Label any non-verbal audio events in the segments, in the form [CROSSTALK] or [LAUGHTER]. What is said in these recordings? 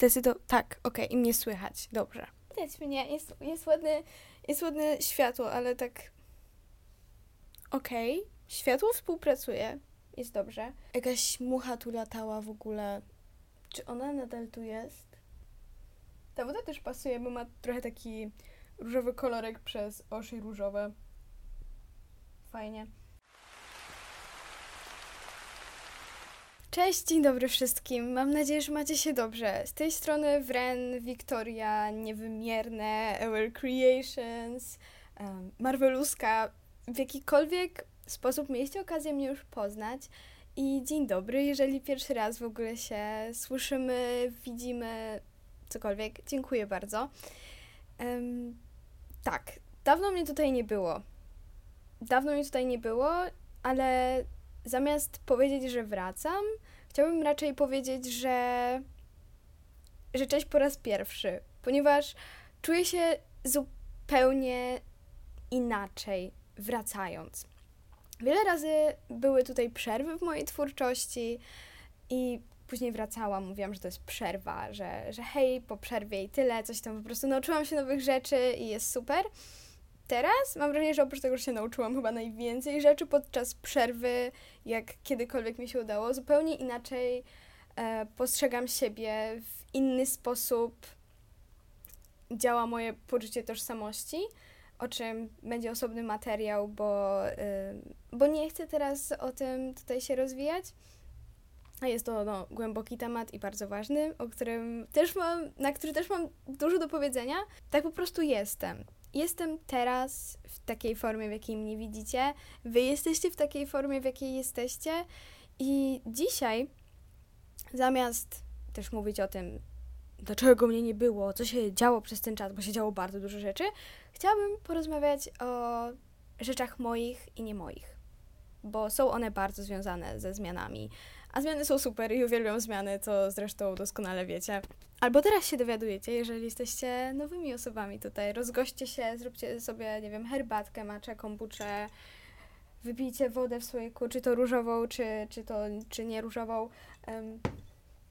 Zdecydowanie. Tak, okej, okay, i mnie słychać. Dobrze. Widać mnie, jest, jest, ładne, jest ładne światło, ale tak. Okej, okay. światło współpracuje. Jest dobrze. Jakaś mucha tu latała w ogóle. Czy ona nadal tu jest? Ta woda też pasuje, bo ma trochę taki różowy kolorek przez osi różowe. Fajnie. Cześć, dzień dobry wszystkim. Mam nadzieję, że macie się dobrze. Z tej strony Wren, Wiktoria, Niewymierne, Our Creations, Marveluska. W jakikolwiek sposób mieliście okazję mnie już poznać. I dzień dobry, jeżeli pierwszy raz w ogóle się słyszymy, widzimy, cokolwiek. Dziękuję bardzo. Um, tak, dawno mnie tutaj nie było. Dawno mnie tutaj nie było, ale zamiast powiedzieć, że wracam, chciałabym raczej powiedzieć, że, że cześć po raz pierwszy, ponieważ czuję się zupełnie inaczej wracając. Wiele razy były tutaj przerwy w mojej twórczości i później wracałam, mówiłam, że to jest przerwa, że, że hej, po przerwie i tyle, coś tam po prostu nauczyłam się nowych rzeczy i jest super. Teraz mam wrażenie, że oprócz tego, że się nauczyłam chyba najwięcej rzeczy podczas przerwy, jak kiedykolwiek mi się udało, zupełnie inaczej e, postrzegam siebie, w inny sposób działa moje poczucie tożsamości, o czym będzie osobny materiał, bo, y, bo nie chcę teraz o tym tutaj się rozwijać. A jest to no, głęboki temat i bardzo ważny, o którym też mam, na który też mam dużo do powiedzenia. Tak po prostu jestem. Jestem teraz w takiej formie, w jakiej mnie widzicie. Wy jesteście w takiej formie, w jakiej jesteście. I dzisiaj, zamiast też mówić o tym, dlaczego mnie nie było, co się działo przez ten czas, bo się działo bardzo dużo rzeczy, chciałabym porozmawiać o rzeczach moich i nie moich, bo są one bardzo związane ze zmianami. A zmiany są super i uwielbiam zmiany, co zresztą doskonale wiecie. Albo teraz się dowiadujecie, jeżeli jesteście nowymi osobami tutaj. Rozgoście się, zróbcie sobie, nie wiem, herbatkę, maczę, kombuczę, wypijcie wodę w słoiku, czy to różową, czy, czy to, czy nie różową. Um,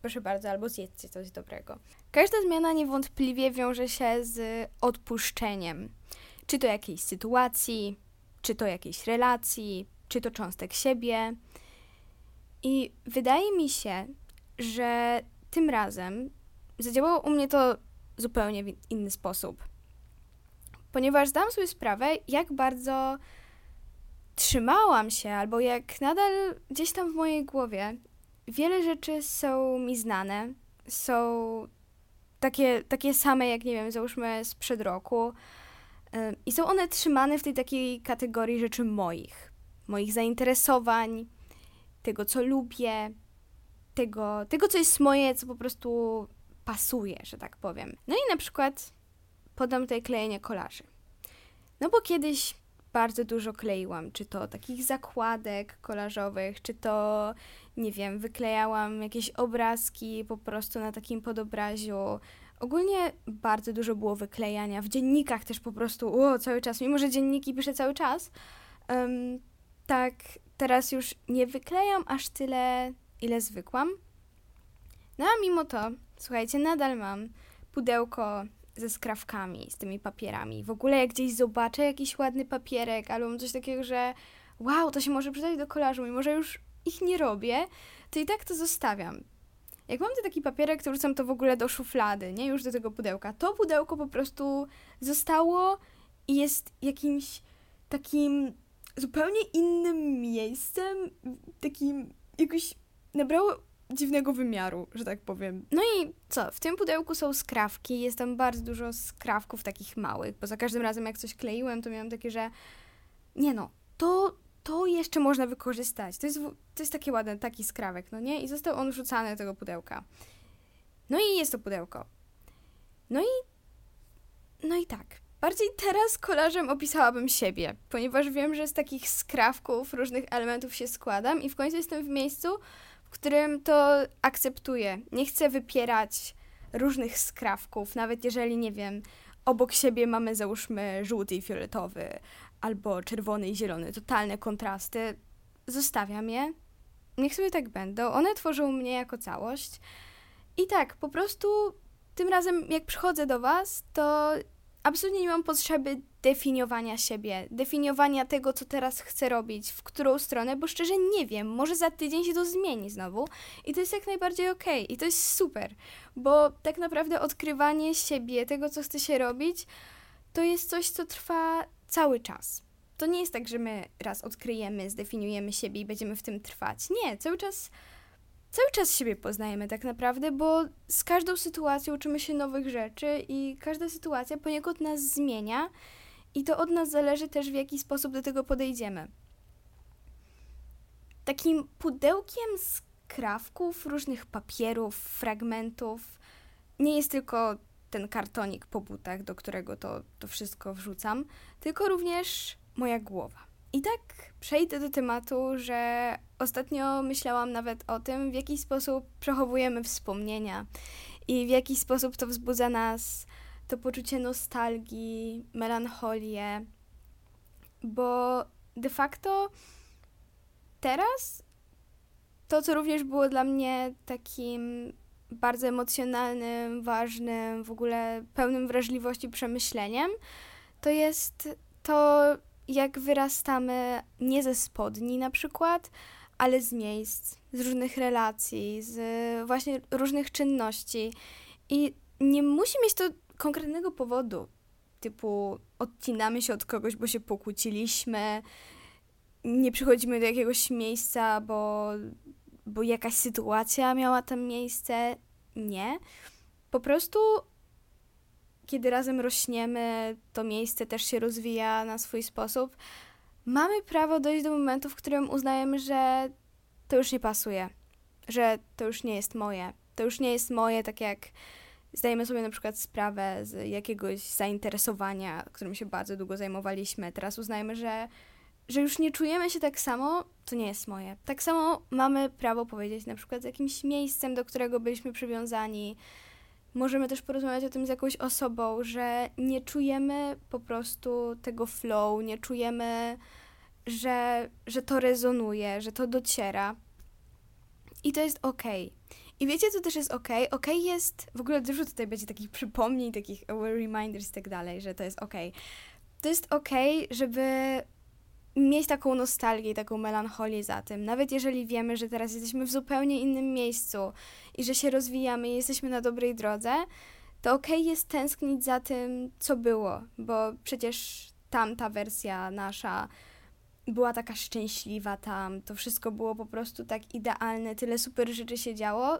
proszę bardzo, albo zjedzcie coś dobrego. Każda zmiana niewątpliwie wiąże się z odpuszczeniem. Czy to jakiejś sytuacji, czy to jakiejś relacji, czy to cząstek siebie. I wydaje mi się, że tym razem zadziałało u mnie to zupełnie w inny sposób. Ponieważ zdałam sobie sprawę, jak bardzo trzymałam się, albo jak nadal gdzieś tam w mojej głowie wiele rzeczy są mi znane, są takie, takie same, jak nie wiem, załóżmy sprzed roku. I są one trzymane w tej takiej kategorii rzeczy moich, moich zainteresowań, tego, co lubię, tego, tego, co jest moje, co po prostu pasuje, że tak powiem. No i na przykład podam tutaj klejenie kolarzy. No bo kiedyś bardzo dużo kleiłam, czy to takich zakładek kolażowych, czy to, nie wiem, wyklejałam jakieś obrazki po prostu na takim podobraziu. Ogólnie bardzo dużo było wyklejania. W dziennikach też po prostu, o, cały czas, mimo że dzienniki piszę cały czas, um, tak teraz już nie wyklejam aż tyle, ile zwykłam. No a mimo to, słuchajcie, nadal mam pudełko ze skrawkami, z tymi papierami. W ogóle jak gdzieś zobaczę jakiś ładny papierek albo coś takiego, że wow, to się może przydać do kolażu, mimo że już ich nie robię, to i tak to zostawiam. Jak mam taki papierek, to wrzucam to w ogóle do szuflady, nie już do tego pudełka. To pudełko po prostu zostało i jest jakimś takim zupełnie innym miejscem, takim jakoś nabrało dziwnego wymiaru, że tak powiem. No i co? W tym pudełku są skrawki, jest tam bardzo dużo skrawków takich małych, bo za każdym razem jak coś kleiłem, to miałam takie, że nie no, to, to jeszcze można wykorzystać. To jest, to jest taki ładny, taki skrawek, no nie? I został on wrzucany do tego pudełka. No i jest to pudełko. No i no i tak. Bardziej teraz kolarzem opisałabym siebie, ponieważ wiem, że z takich skrawków, różnych elementów się składam i w końcu jestem w miejscu, którym to akceptuję. Nie chcę wypierać różnych skrawków, nawet jeżeli, nie wiem, obok siebie mamy załóżmy żółty i fioletowy, albo czerwony i zielony, totalne kontrasty. Zostawiam je. Niech sobie tak będą. One tworzą mnie jako całość. I tak, po prostu tym razem, jak przychodzę do Was, to absolutnie nie mam potrzeby definiowania siebie, definiowania tego, co teraz chcę robić, w którą stronę, bo szczerze nie wiem, może za tydzień się to zmieni znowu i to jest jak najbardziej okej okay. i to jest super, bo tak naprawdę odkrywanie siebie, tego, co chce się robić, to jest coś, co trwa cały czas. To nie jest tak, że my raz odkryjemy, zdefiniujemy siebie i będziemy w tym trwać. Nie, cały czas cały czas siebie poznajemy tak naprawdę, bo z każdą sytuacją uczymy się nowych rzeczy i każda sytuacja poniekąd nas zmienia i to od nas zależy też, w jaki sposób do tego podejdziemy. Takim pudełkiem z krawków, różnych papierów, fragmentów nie jest tylko ten kartonik po butach, do którego to, to wszystko wrzucam, tylko również moja głowa. I tak przejdę do tematu, że ostatnio myślałam nawet o tym, w jaki sposób przechowujemy wspomnienia i w jaki sposób to wzbudza nas to poczucie nostalgii, melancholię, bo de facto teraz to, co również było dla mnie takim bardzo emocjonalnym, ważnym, w ogóle pełnym wrażliwości przemyśleniem, to jest to, jak wyrastamy nie ze spodni na przykład, ale z miejsc, z różnych relacji, z właśnie różnych czynności. I nie musi mieć to konkretnego powodu, typu odcinamy się od kogoś, bo się pokłóciliśmy, nie przychodzimy do jakiegoś miejsca, bo, bo jakaś sytuacja miała tam miejsce. Nie. Po prostu, kiedy razem rośniemy, to miejsce też się rozwija na swój sposób. Mamy prawo dojść do momentu, w którym uznajemy, że to już nie pasuje, że to już nie jest moje. To już nie jest moje, tak jak zdajemy sobie na przykład sprawę z jakiegoś zainteresowania, którym się bardzo długo zajmowaliśmy. Teraz uznajemy, że, że już nie czujemy się tak samo, to nie jest moje. Tak samo mamy prawo powiedzieć na przykład z jakimś miejscem, do którego byliśmy przywiązani. Możemy też porozmawiać o tym z jakąś osobą, że nie czujemy po prostu tego flow, nie czujemy, że, że to rezonuje, że to dociera. I to jest okej. Okay. I wiecie, co też jest ok? Ok jest, w ogóle dużo tutaj będzie takich przypomnień, takich reminders i tak dalej, że to jest ok. To jest ok, żeby mieć taką nostalgię, taką melancholię za tym. Nawet jeżeli wiemy, że teraz jesteśmy w zupełnie innym miejscu i że się rozwijamy i jesteśmy na dobrej drodze, to ok jest tęsknić za tym, co było, bo przecież tamta wersja nasza była taka szczęśliwa tam, to wszystko było po prostu tak idealne, tyle super rzeczy się działo.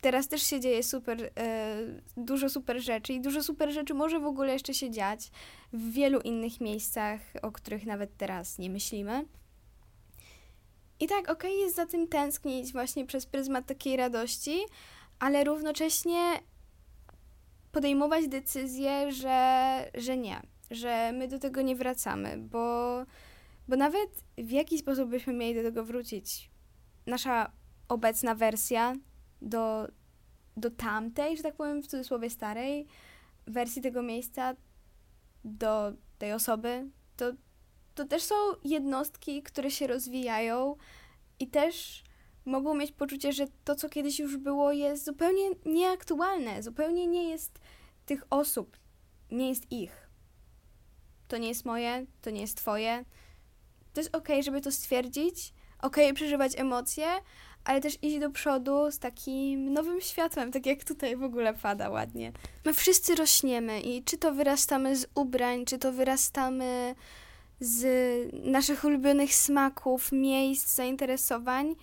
Teraz też się dzieje super, e, dużo super rzeczy i dużo super rzeczy może w ogóle jeszcze się dziać w wielu innych miejscach, o których nawet teraz nie myślimy. I tak, okej okay, jest za tym tęsknić właśnie przez pryzmat takiej radości, ale równocześnie podejmować decyzję, że, że nie, że my do tego nie wracamy, bo bo nawet w jaki sposób byśmy mieli do tego wrócić? Nasza obecna wersja do, do tamtej, że tak powiem w cudzysłowie starej wersji tego miejsca, do tej osoby, to, to też są jednostki, które się rozwijają i też mogą mieć poczucie, że to, co kiedyś już było, jest zupełnie nieaktualne, zupełnie nie jest tych osób, nie jest ich. To nie jest moje, to nie jest twoje, to jest okej, okay, żeby to stwierdzić, okej okay, przeżywać emocje, ale też iść do przodu z takim nowym światłem, tak jak tutaj w ogóle pada ładnie. My wszyscy rośniemy i czy to wyrastamy z ubrań, czy to wyrastamy z naszych ulubionych smaków, miejsc, zainteresowań,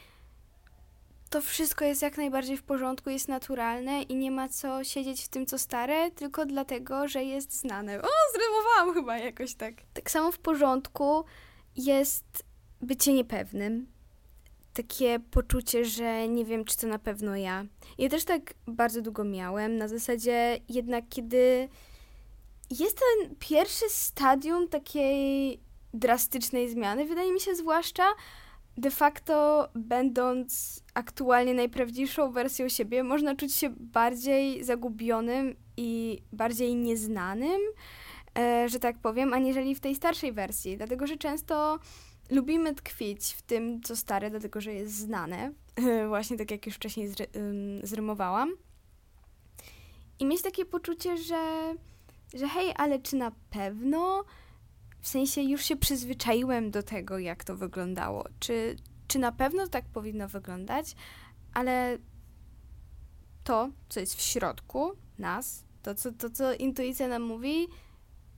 to wszystko jest jak najbardziej w porządku, jest naturalne i nie ma co siedzieć w tym, co stare, tylko dlatego, że jest znane. O, zrymowałam chyba jakoś tak. Tak samo w porządku jest bycie niepewnym. Takie poczucie, że nie wiem, czy to na pewno ja. Ja też tak bardzo długo miałem. Na zasadzie jednak, kiedy jest ten pierwszy stadium takiej drastycznej zmiany, wydaje mi się zwłaszcza, de facto będąc aktualnie najprawdziwszą wersją siebie, można czuć się bardziej zagubionym i bardziej nieznanym, E, że tak powiem, aniżeli w tej starszej wersji, dlatego że często lubimy tkwić w tym, co stare, dlatego że jest znane, [LAUGHS] właśnie tak jak już wcześniej zry zrymowałam. i mieć takie poczucie, że, że hej, ale czy na pewno w sensie już się przyzwyczaiłem do tego, jak to wyglądało. Czy, czy na pewno tak powinno wyglądać, ale to, co jest w środku nas, to co, to, co intuicja nam mówi,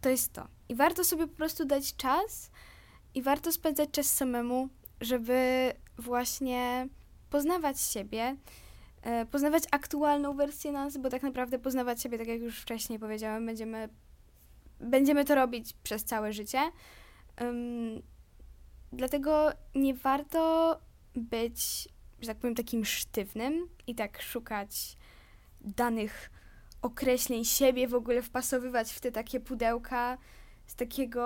to jest to. I warto sobie po prostu dać czas i warto spędzać czas samemu, żeby właśnie poznawać siebie, e, poznawać aktualną wersję nas, bo tak naprawdę poznawać siebie, tak jak już wcześniej powiedziałem, będziemy, będziemy to robić przez całe życie. Um, dlatego nie warto być, że tak powiem, takim sztywnym i tak szukać danych określeń siebie, w ogóle wpasowywać w te takie pudełka z takiego,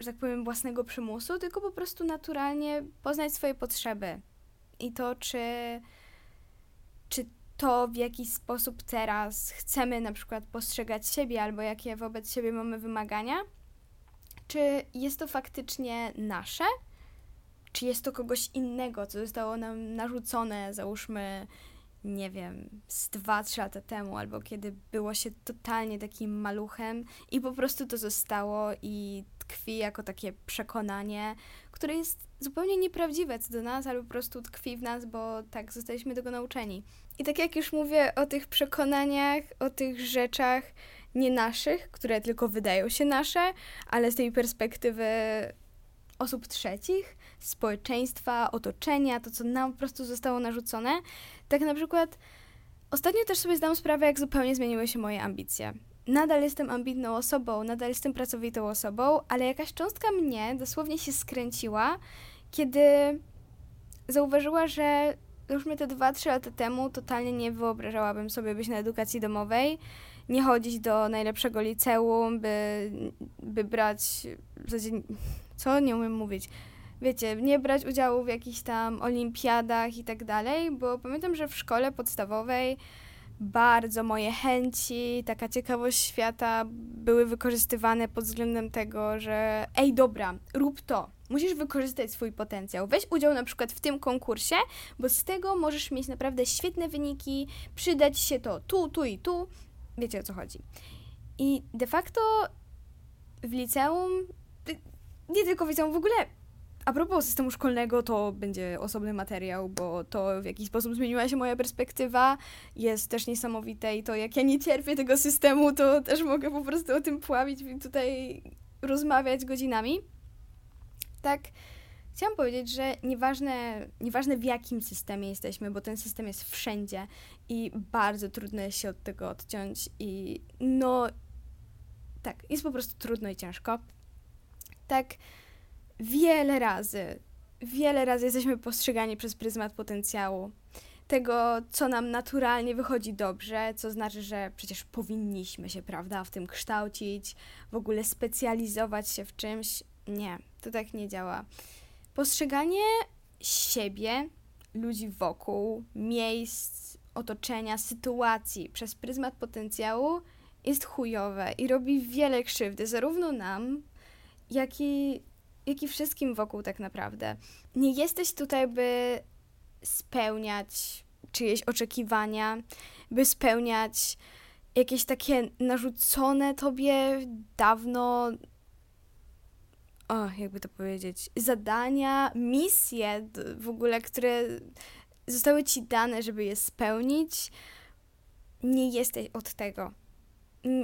że tak powiem, własnego przymusu, tylko po prostu naturalnie poznać swoje potrzeby. I to, czy, czy to, w jaki sposób teraz chcemy na przykład postrzegać siebie, albo jakie wobec siebie mamy wymagania, czy jest to faktycznie nasze, czy jest to kogoś innego, co zostało nam narzucone, załóżmy, nie wiem, z dwa, trzy lata temu, albo kiedy było się totalnie takim maluchem i po prostu to zostało i tkwi jako takie przekonanie, które jest zupełnie nieprawdziwe co do nas, ale po prostu tkwi w nas, bo tak zostaliśmy tego nauczeni. I tak jak już mówię o tych przekonaniach, o tych rzeczach nie naszych, które tylko wydają się nasze, ale z tej perspektywy osób trzecich, społeczeństwa, otoczenia, to co nam po prostu zostało narzucone, tak na przykład ostatnio też sobie zdałam sprawę, jak zupełnie zmieniły się moje ambicje. Nadal jestem ambitną osobą, nadal jestem pracowitą osobą, ale jakaś cząstka mnie dosłownie się skręciła, kiedy zauważyła, że już mnie te 2-3 lata temu totalnie nie wyobrażałabym sobie być na edukacji domowej, nie chodzić do najlepszego liceum, by, by brać, co nie umiem mówić, wiecie, nie brać udziału w jakichś tam olimpiadach i tak dalej, bo pamiętam, że w szkole podstawowej bardzo moje chęci, taka ciekawość świata były wykorzystywane pod względem tego, że ej, dobra, rób to. Musisz wykorzystać swój potencjał. Weź udział na przykład w tym konkursie, bo z tego możesz mieć naprawdę świetne wyniki, przydać się to tu, tu i tu. Wiecie o co chodzi. I de facto w liceum, nie tylko w liceum, w ogóle a propos systemu szkolnego, to będzie osobny materiał, bo to w jaki sposób zmieniła się moja perspektywa jest też niesamowite i to jak ja nie cierpię tego systemu, to też mogę po prostu o tym pławić i tutaj rozmawiać godzinami. Tak, chciałam powiedzieć, że nieważne, nieważne w jakim systemie jesteśmy, bo ten system jest wszędzie i bardzo trudno jest się od tego odciąć i no tak, jest po prostu trudno i ciężko. Tak, wiele razy, wiele razy jesteśmy postrzegani przez pryzmat potencjału. Tego, co nam naturalnie wychodzi dobrze, co znaczy, że przecież powinniśmy się, prawda, w tym kształcić, w ogóle specjalizować się w czymś. Nie, to tak nie działa. Postrzeganie siebie, ludzi wokół, miejsc, otoczenia, sytuacji przez pryzmat potencjału jest chujowe i robi wiele krzywdy, zarówno nam, jak i jak i wszystkim wokół tak naprawdę. Nie jesteś tutaj, by spełniać czyjeś oczekiwania, by spełniać jakieś takie narzucone tobie dawno, o, jakby to powiedzieć, zadania, misje w ogóle, które zostały ci dane, żeby je spełnić. Nie jesteś od tego.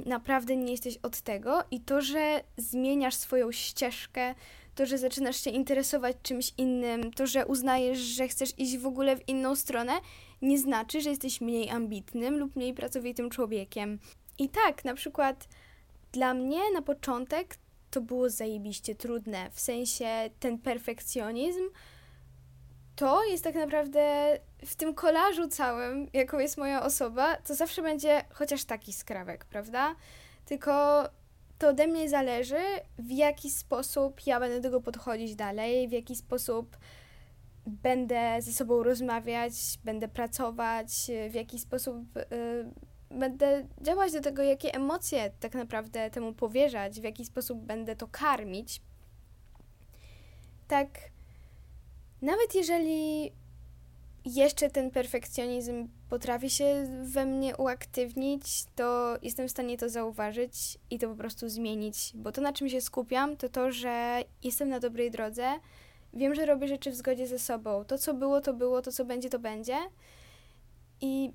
Naprawdę nie jesteś od tego i to, że zmieniasz swoją ścieżkę, to, że zaczynasz się interesować czymś innym, to, że uznajesz, że chcesz iść w ogóle w inną stronę, nie znaczy, że jesteś mniej ambitnym lub mniej pracowitym człowiekiem. I tak, na przykład dla mnie na początek to było zajebiście trudne, w sensie ten perfekcjonizm to jest tak naprawdę w tym kolażu całym, jaką jest moja osoba, to zawsze będzie chociaż taki skrawek, prawda? Tylko to ode mnie zależy, w jaki sposób ja będę do tego podchodzić dalej, w jaki sposób będę ze sobą rozmawiać, będę pracować, w jaki sposób y, będę działać do tego, jakie emocje tak naprawdę temu powierzać, w jaki sposób będę to karmić. Tak, nawet jeżeli jeszcze ten perfekcjonizm potrafi się we mnie uaktywnić, to jestem w stanie to zauważyć i to po prostu zmienić. Bo to, na czym się skupiam, to to, że jestem na dobrej drodze, wiem, że robię rzeczy w zgodzie ze sobą. To, co było, to było, to, co będzie, to będzie. I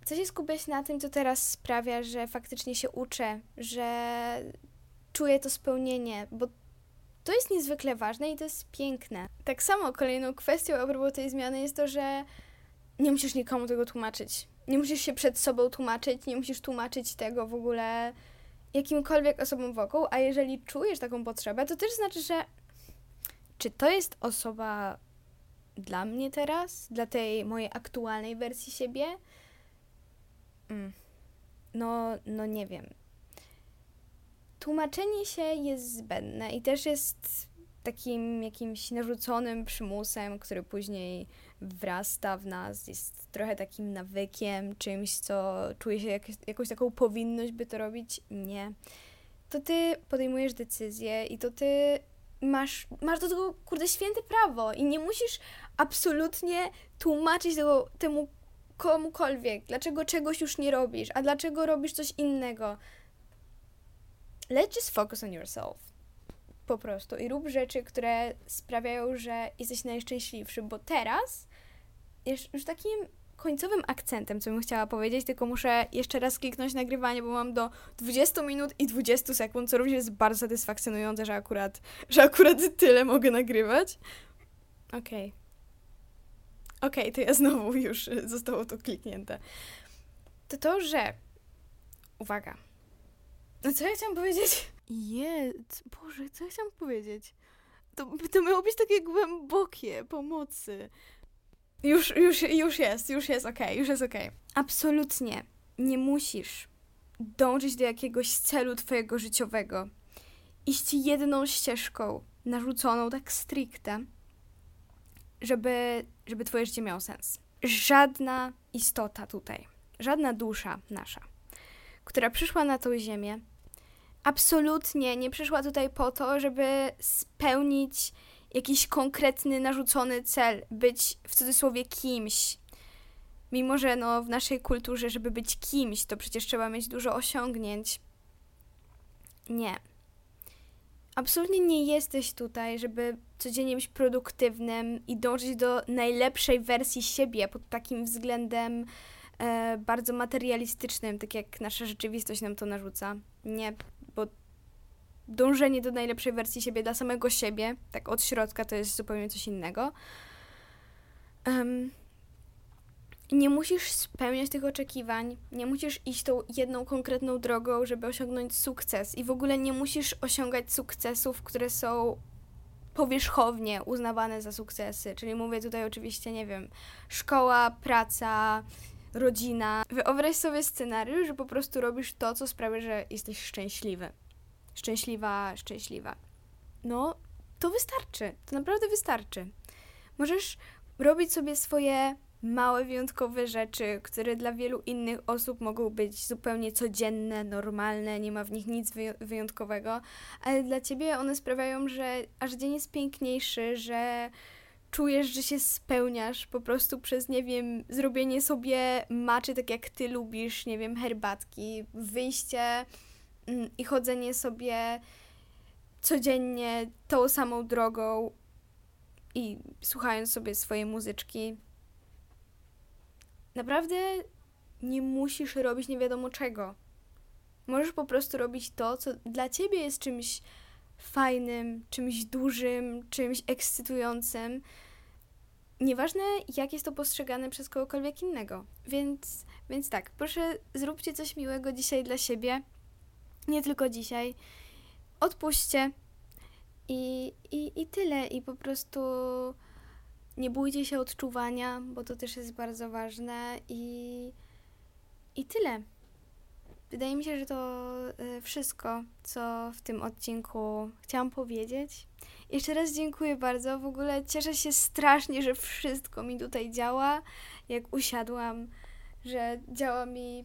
chcę się skupiać na tym, co teraz sprawia, że faktycznie się uczę, że czuję to spełnienie, bo to jest niezwykle ważne i to jest piękne. Tak samo kolejną kwestią a propos tej zmiany jest to, że nie musisz nikomu tego tłumaczyć. Nie musisz się przed sobą tłumaczyć, nie musisz tłumaczyć tego w ogóle jakimkolwiek osobom wokół, a jeżeli czujesz taką potrzebę, to też znaczy, że czy to jest osoba dla mnie teraz, dla tej mojej aktualnej wersji siebie? Mm. No, no nie wiem tłumaczenie się jest zbędne i też jest takim jakimś narzuconym przymusem, który później wrasta w nas, jest trochę takim nawykiem, czymś, co czuje się jak, jakąś taką powinność, by to robić. Nie. To ty podejmujesz decyzję i to ty masz, masz do tego, kurde, święte prawo i nie musisz absolutnie tłumaczyć tego, temu komukolwiek, dlaczego czegoś już nie robisz, a dlaczego robisz coś innego let's just focus on yourself. Po prostu. I rób rzeczy, które sprawiają, że jesteś najszczęśliwszy, bo teraz już, takim końcowym akcentem, co bym chciała powiedzieć, tylko muszę jeszcze raz kliknąć nagrywanie, bo mam do 20 minut i 20 sekund, co również jest bardzo satysfakcjonujące, że akurat, że akurat tyle mogę nagrywać. Okej. Okay. Okej, okay, to ja znowu już zostało to kliknięte. To to, że... Uwaga co ja chciałam powiedzieć? Jedz, Boże, co ja chciałam powiedzieć? To, to miało być takie głębokie pomocy. Już, już, już jest, już jest okej, okay, już jest okej. Okay. Absolutnie nie musisz dążyć do jakiegoś celu twojego życiowego. Iść jedną ścieżką narzuconą tak stricte, żeby, żeby twoje życie miało sens. Żadna istota tutaj, żadna dusza nasza, która przyszła na tą ziemię, absolutnie nie przyszła tutaj po to, żeby spełnić jakiś konkretny, narzucony cel, być w cudzysłowie kimś. Mimo, że no, w naszej kulturze, żeby być kimś, to przecież trzeba mieć dużo osiągnięć. Nie. Absolutnie nie jesteś tutaj, żeby codziennie być produktywnym i dążyć do najlepszej wersji siebie pod takim względem e, bardzo materialistycznym, tak jak nasza rzeczywistość nam to narzuca. Nie, bo dążenie do najlepszej wersji siebie dla samego siebie, tak od środka, to jest zupełnie coś innego. Um, nie musisz spełniać tych oczekiwań, nie musisz iść tą jedną konkretną drogą, żeby osiągnąć sukces, i w ogóle nie musisz osiągać sukcesów, które są powierzchownie uznawane za sukcesy. Czyli mówię tutaj oczywiście, nie wiem, szkoła, praca, rodzina. Wyobraź sobie scenariusz, że po prostu robisz to, co sprawia, że jesteś szczęśliwy. Szczęśliwa, szczęśliwa. No, to wystarczy. To naprawdę wystarczy. Możesz robić sobie swoje małe, wyjątkowe rzeczy, które dla wielu innych osób mogą być zupełnie codzienne, normalne, nie ma w nich nic wyjątkowego, ale dla ciebie one sprawiają, że aż dzień jest piękniejszy, że czujesz, że się spełniasz po prostu przez, nie wiem, zrobienie sobie maczy tak jak ty lubisz, nie wiem, herbatki, wyjście mm, i chodzenie sobie codziennie tą samą drogą i słuchając sobie swojej muzyczki. Naprawdę nie musisz robić nie wiadomo czego. Możesz po prostu robić to, co dla ciebie jest czymś fajnym, czymś dużym, czymś ekscytującym. Nieważne, jak jest to postrzegane przez kogokolwiek innego. Więc, więc tak, proszę, zróbcie coś miłego dzisiaj dla siebie. Nie tylko dzisiaj. Odpuśćcie. I, i, I tyle. I po prostu nie bójcie się odczuwania, bo to też jest bardzo ważne. I, i tyle. Wydaje mi się, że to e, wszystko, co w tym odcinku chciałam powiedzieć. Jeszcze raz dziękuję bardzo. W ogóle cieszę się strasznie, że wszystko mi tutaj działa. Jak usiadłam, że działa mi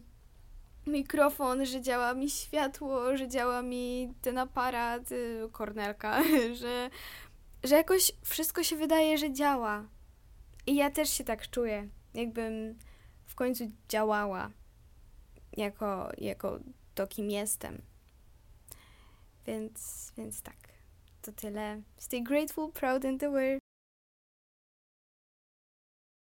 mikrofon, że działa mi światło, że działa mi ten aparat, y, kornelka, [LAUGHS] że, że jakoś wszystko się wydaje, że działa. I ja też się tak czuję, jakbym w końcu działała jako, jako to, kim jestem. Więc, więc tak, to tyle. Stay grateful, proud and aware.